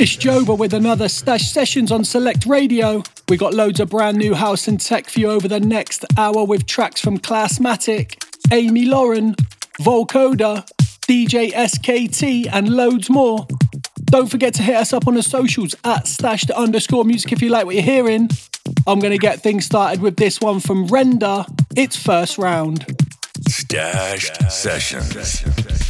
It's Joba with another Stash Sessions on Select Radio. We got loads of brand new house and tech for you over the next hour with tracks from Classmatic, Amy Lauren, Volcoda, DJ SKT, and loads more. Don't forget to hit us up on the socials at stashed underscore music if you like what you're hearing. I'm going to get things started with this one from Render. It's first round. Stashed Sessions.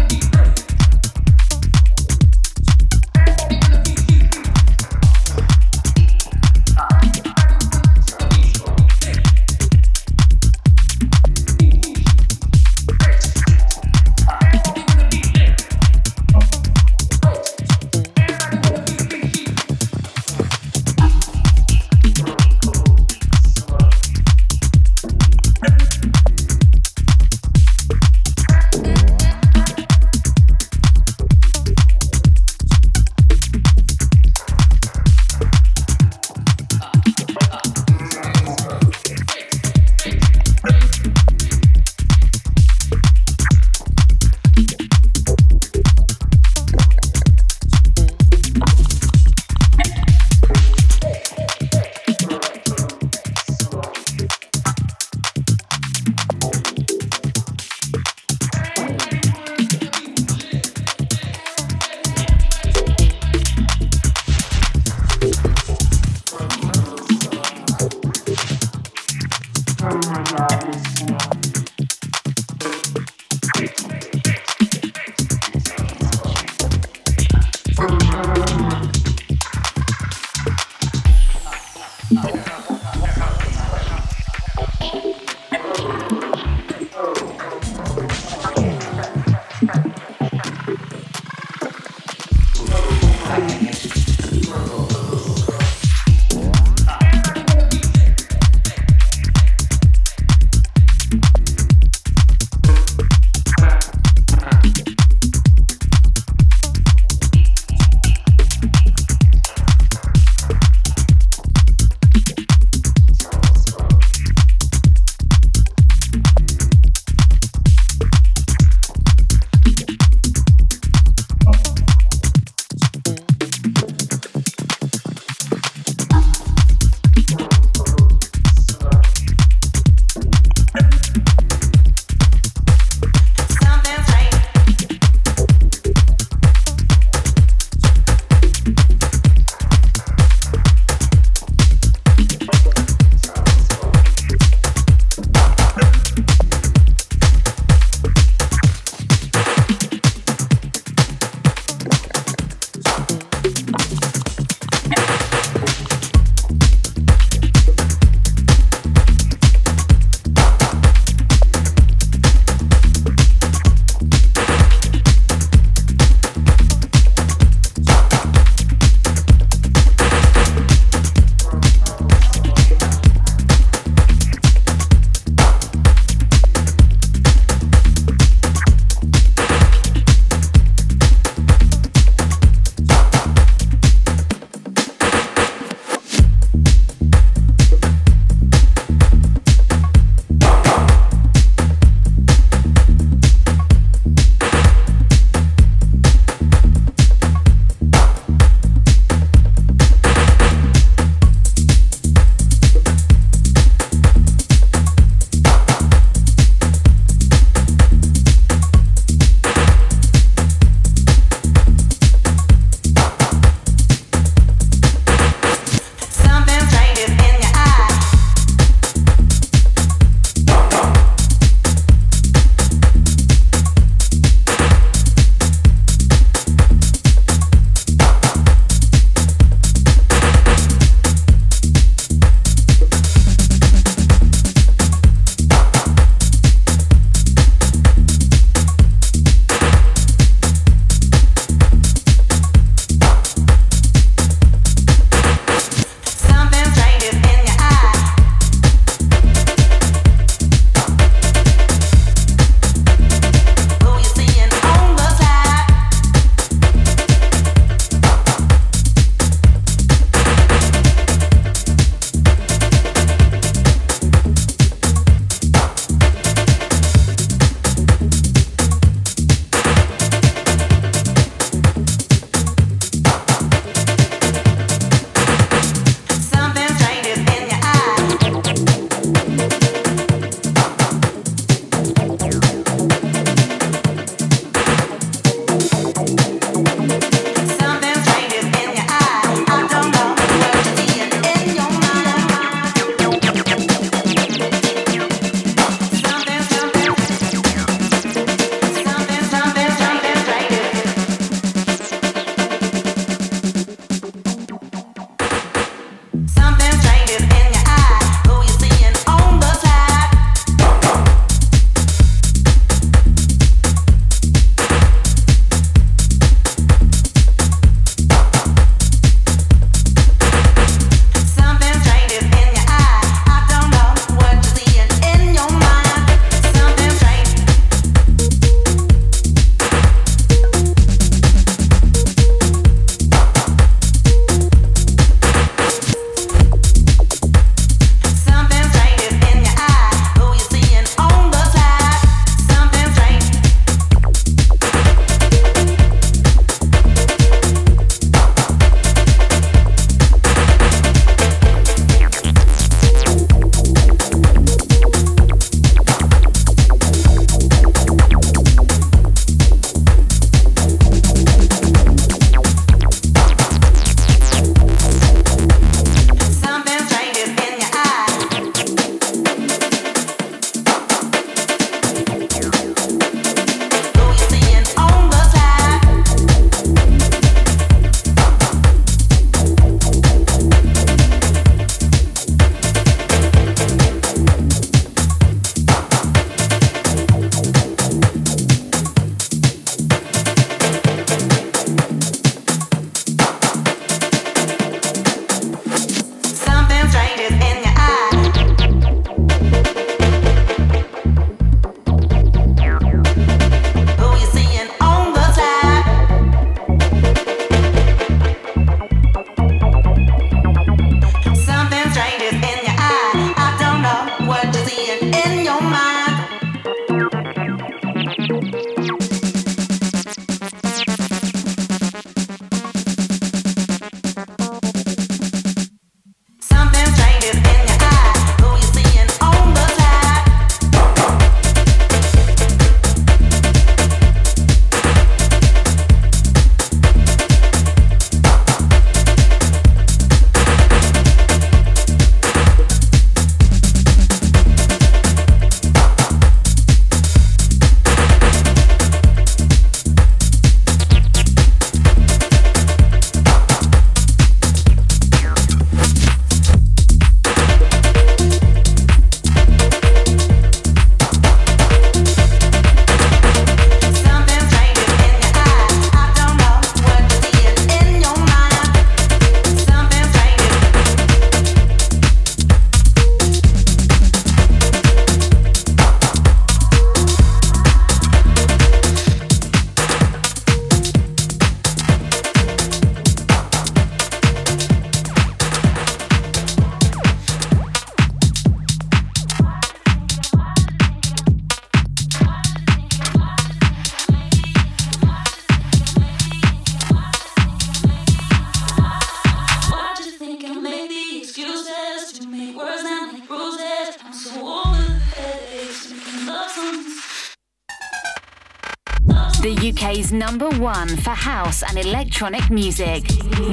number one for house and electronic music.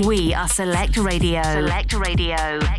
We are Select Radio. Select Radio.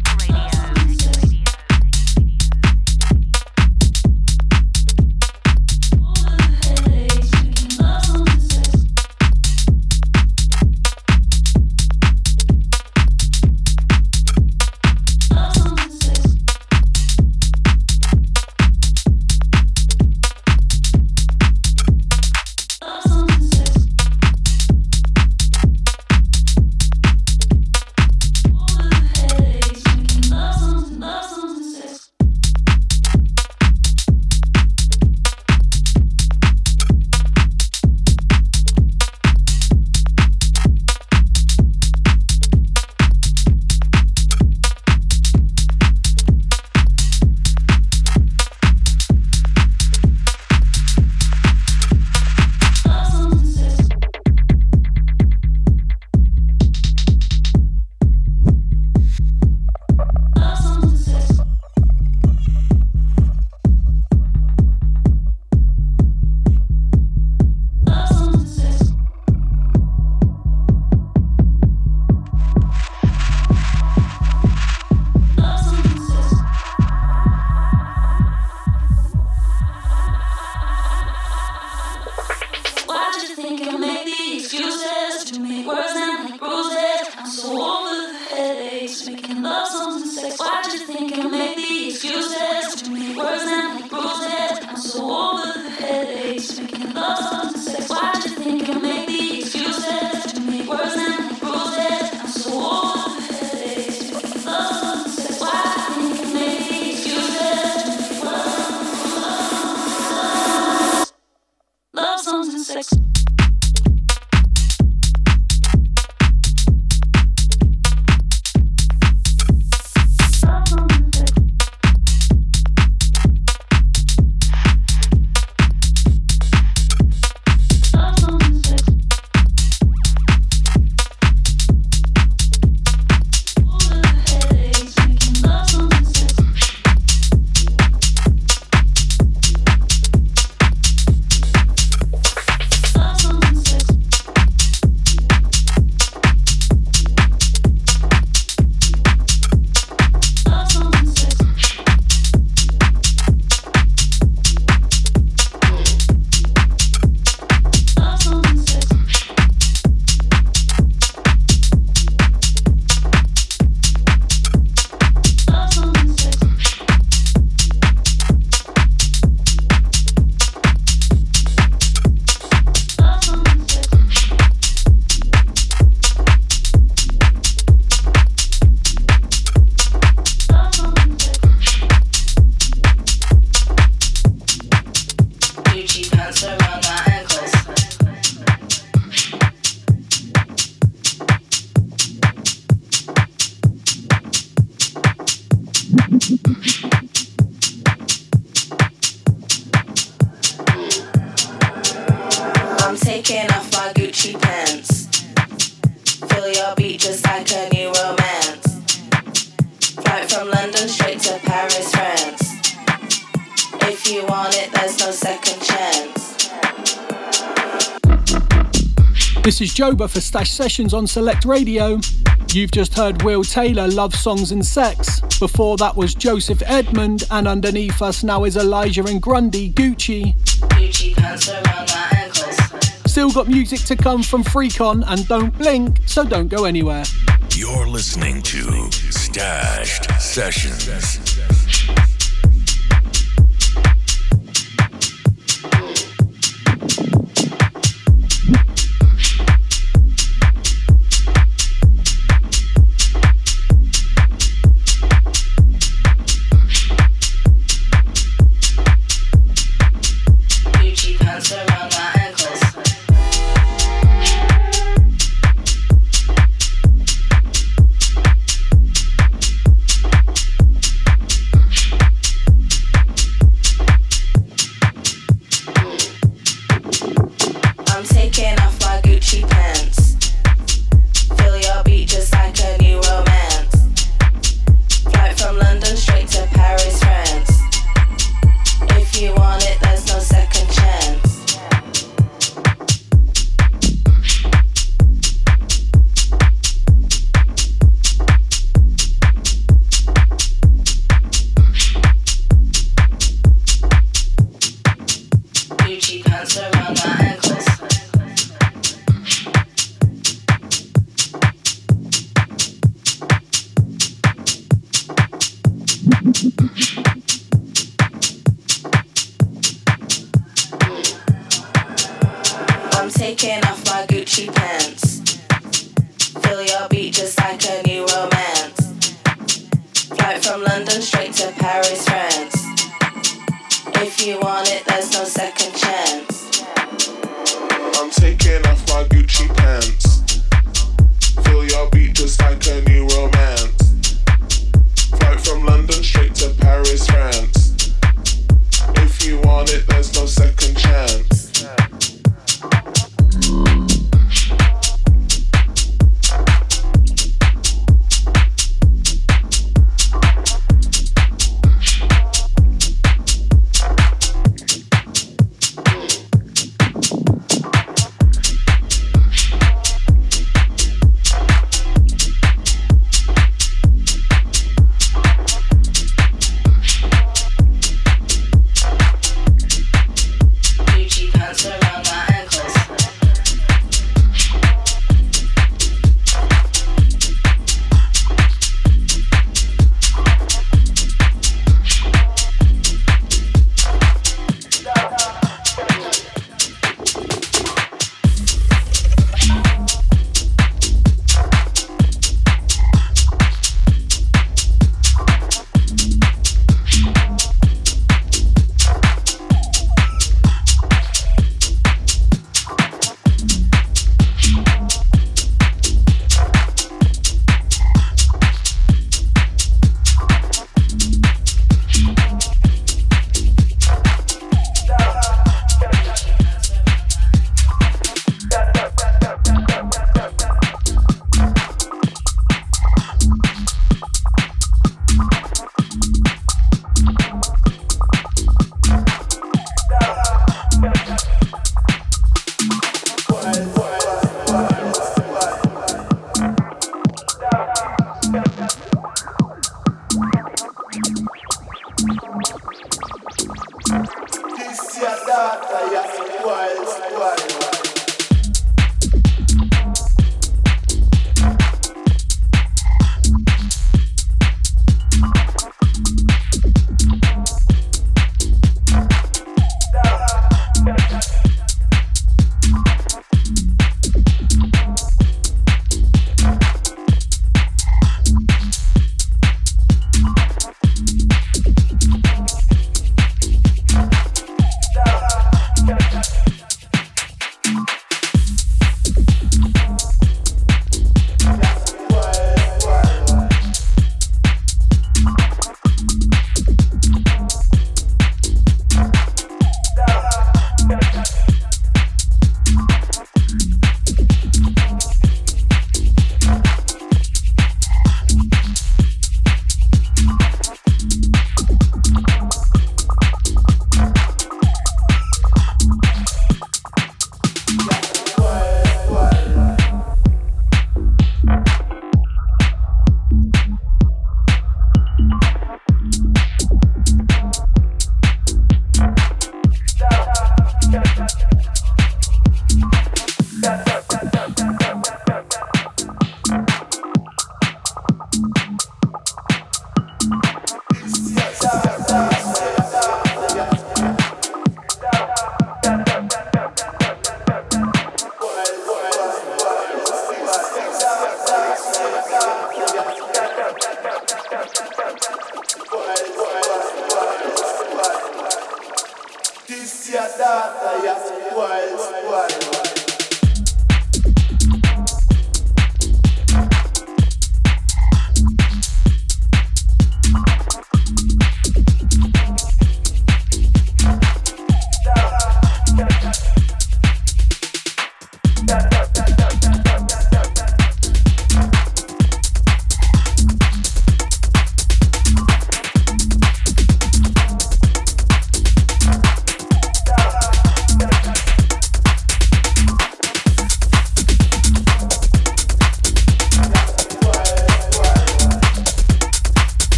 Joba for Stash Sessions on Select Radio. You've just heard Will Taylor, Love Songs and Sex. Before that was Joseph Edmund, and underneath us now is Elijah and Grundy, Gucci. Gucci pants around my ankles. Still got music to come from Freakon, and don't blink, so don't go anywhere. You're listening to Stashed Sessions.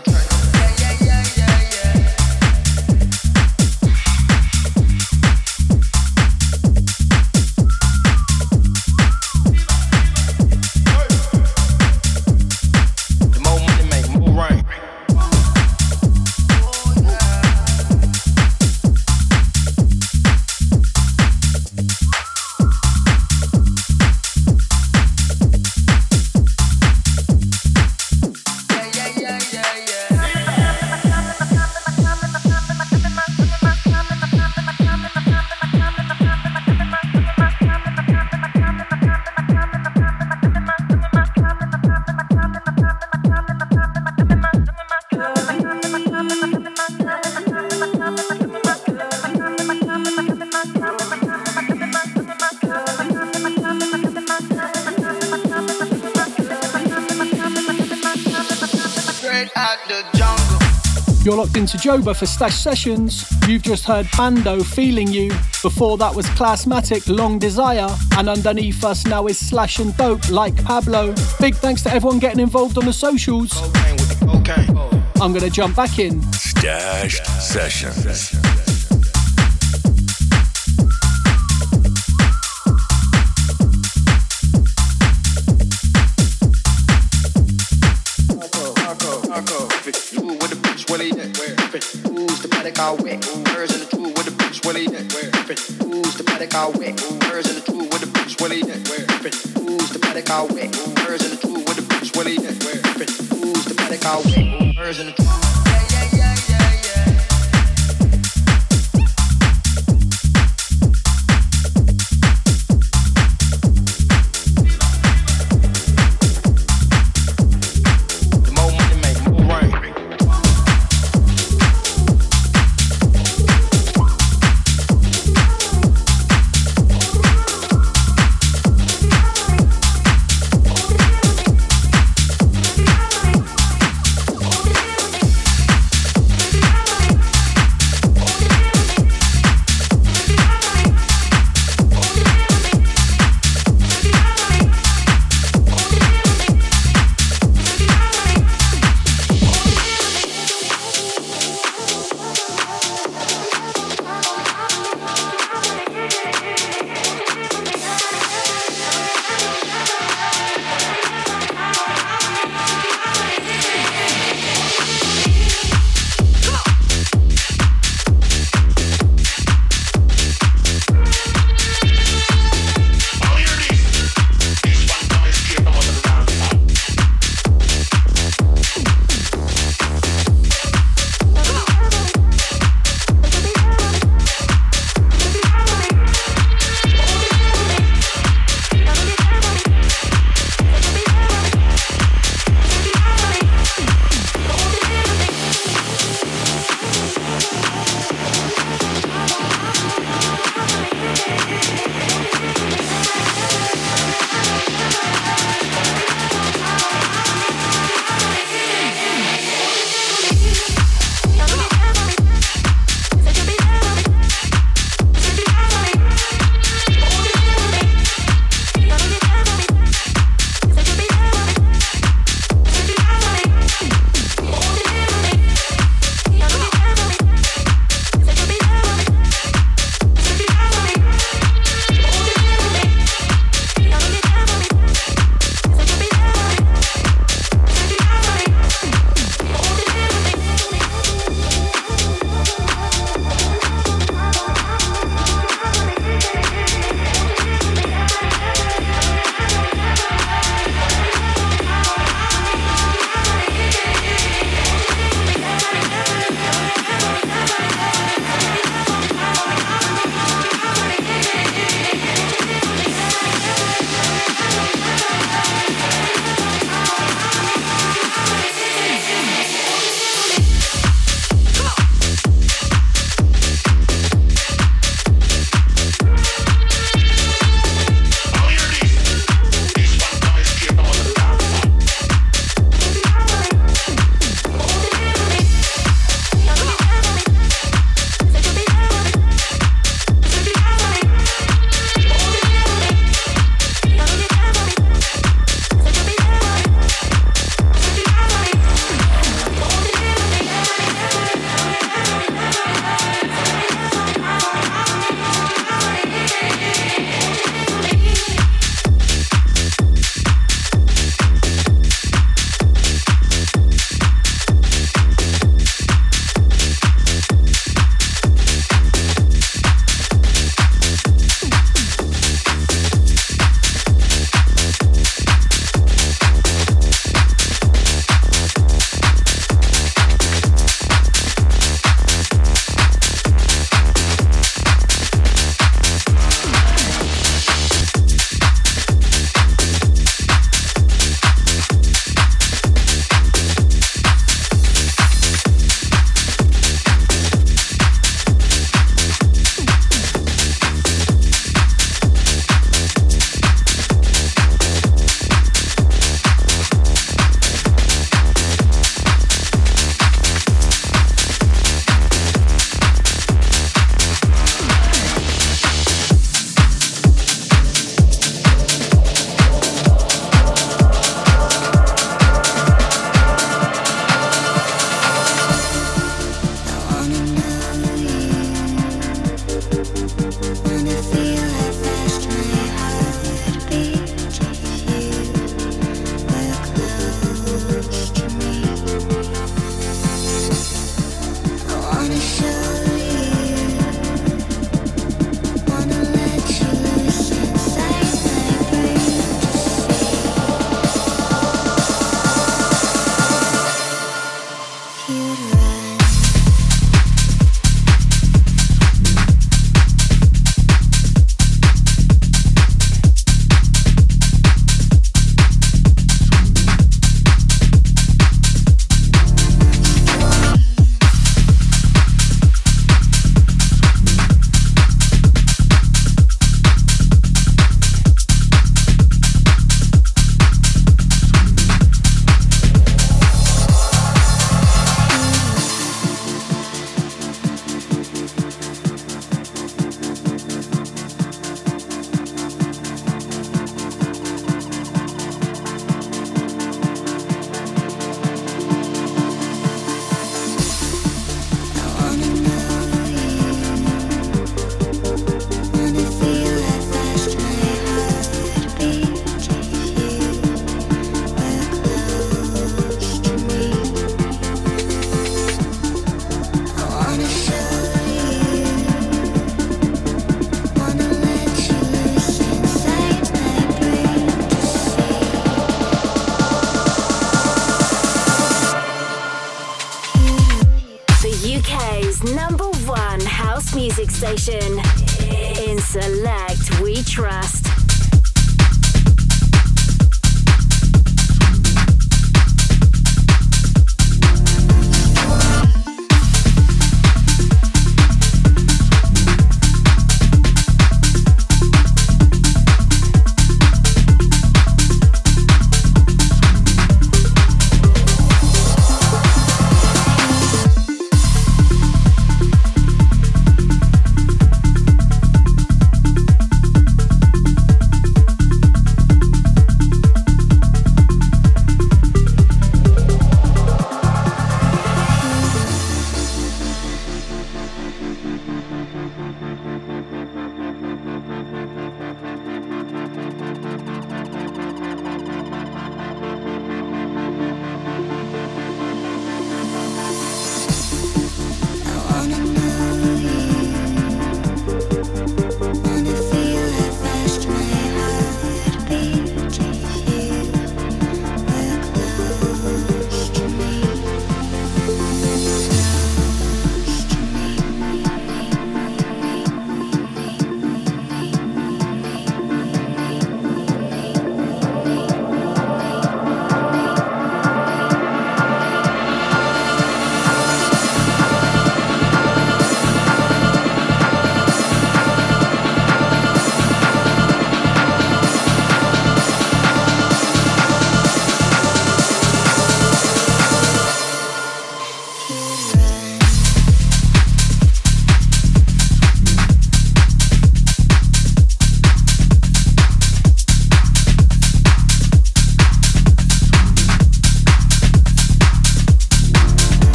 To Joba for Stash Sessions. You've just heard Bando Feeling You. Before that was Classmatic Long Desire. And underneath us now is Slash and Dope like Pablo. Big thanks to everyone getting involved on the socials. I'm gonna jump back in. Stash Sessions. paddock I wet. Birds in the tool with the bitch where they at. Who's the paddock I wet? Birds in the tool with the bitch where they at. Who's the paddock I wet? Birds in the tool.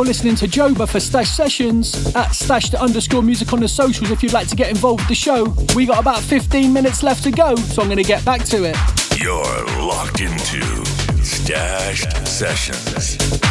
You're listening to Joba for Stash Sessions at Stash underscore music on the socials if you'd like to get involved with the show. We got about 15 minutes left to go, so I'm going to get back to it. You're locked into Stash Sessions.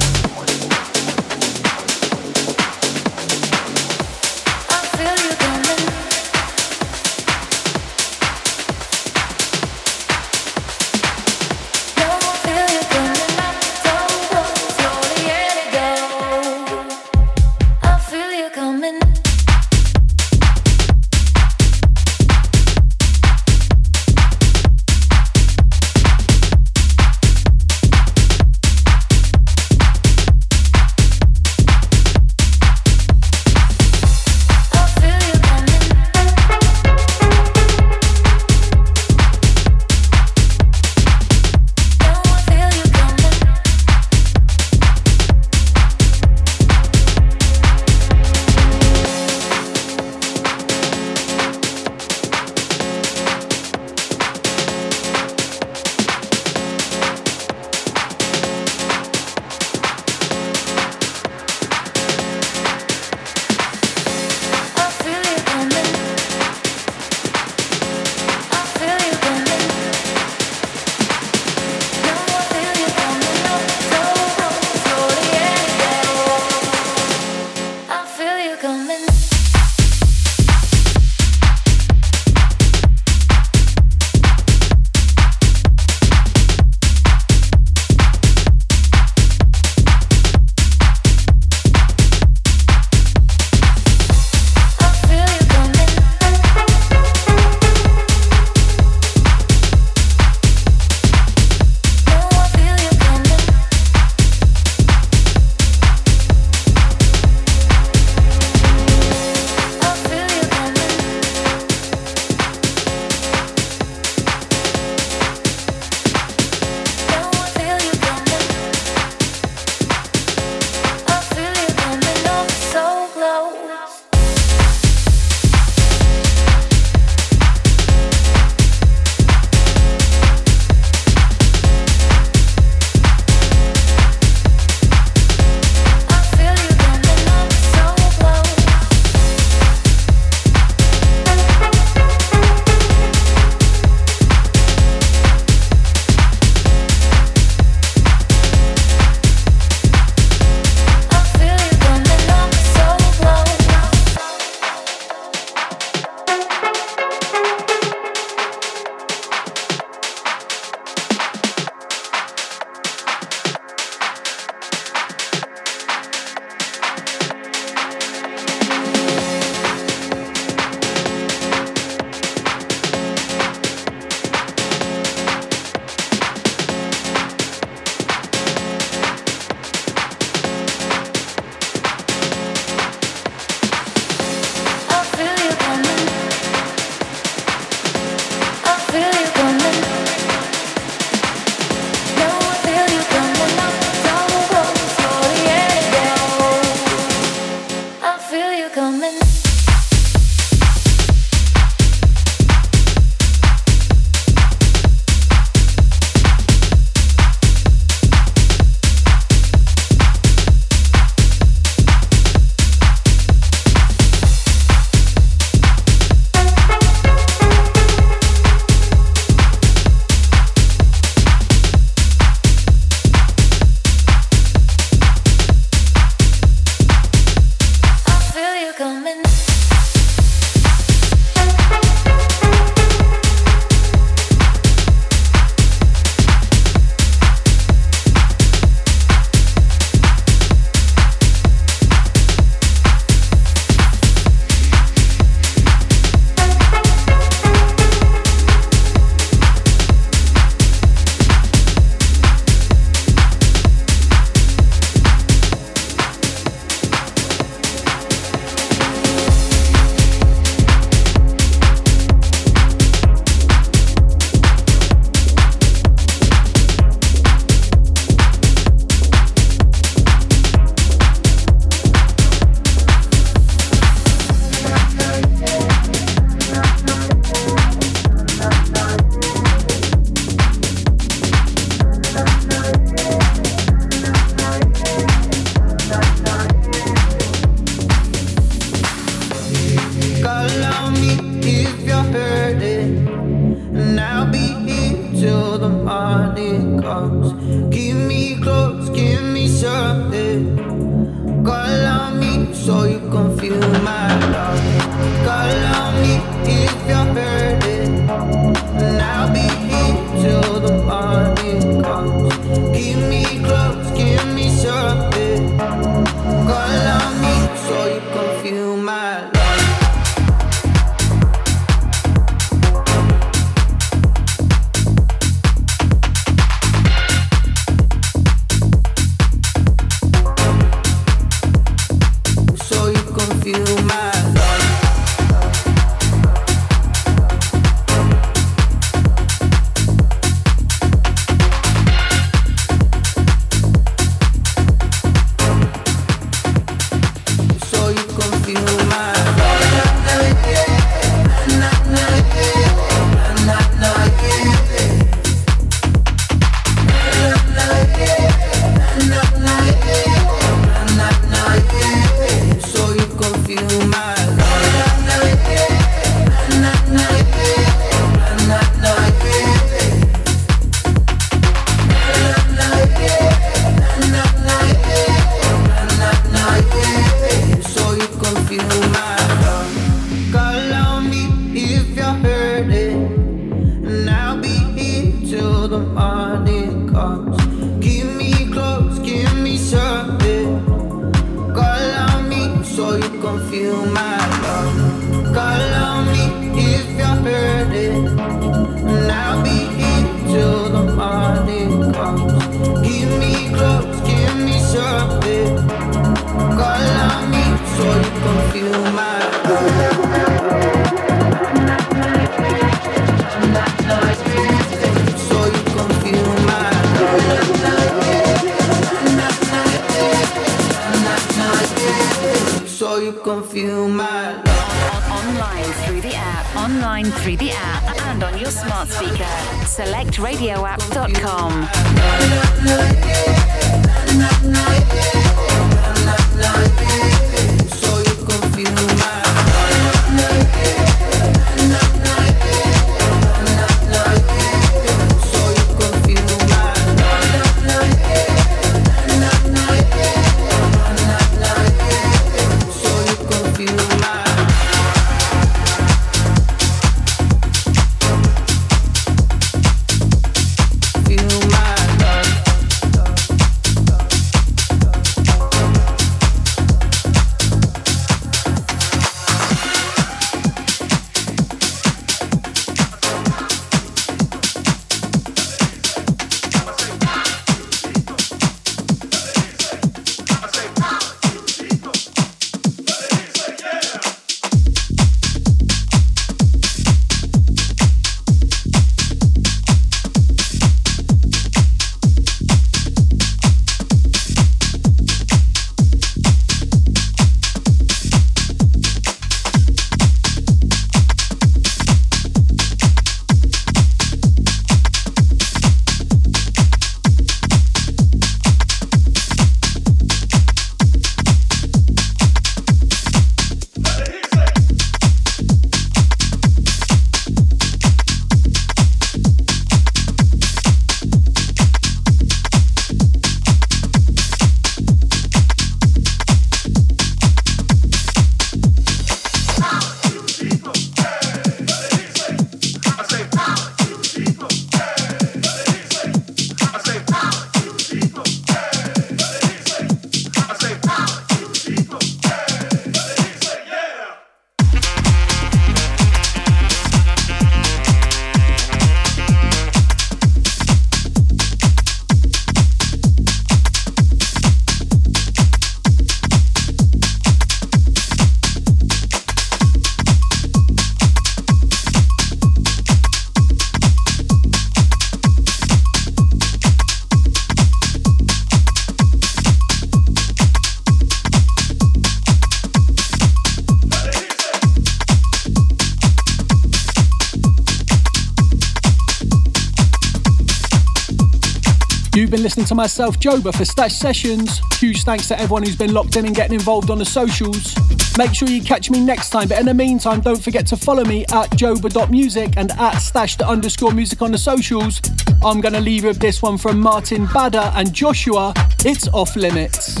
Listening to myself, Joba, for Stash Sessions. Huge thanks to everyone who's been locked in and getting involved on the socials. Make sure you catch me next time, but in the meantime, don't forget to follow me at joba.music and at stash the underscore music on the socials. I'm gonna leave you with this one from Martin Bader and Joshua. It's off limits.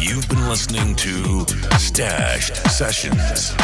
You've been listening to Stash Sessions.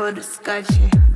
For the scotch.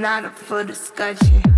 Not up for discussion.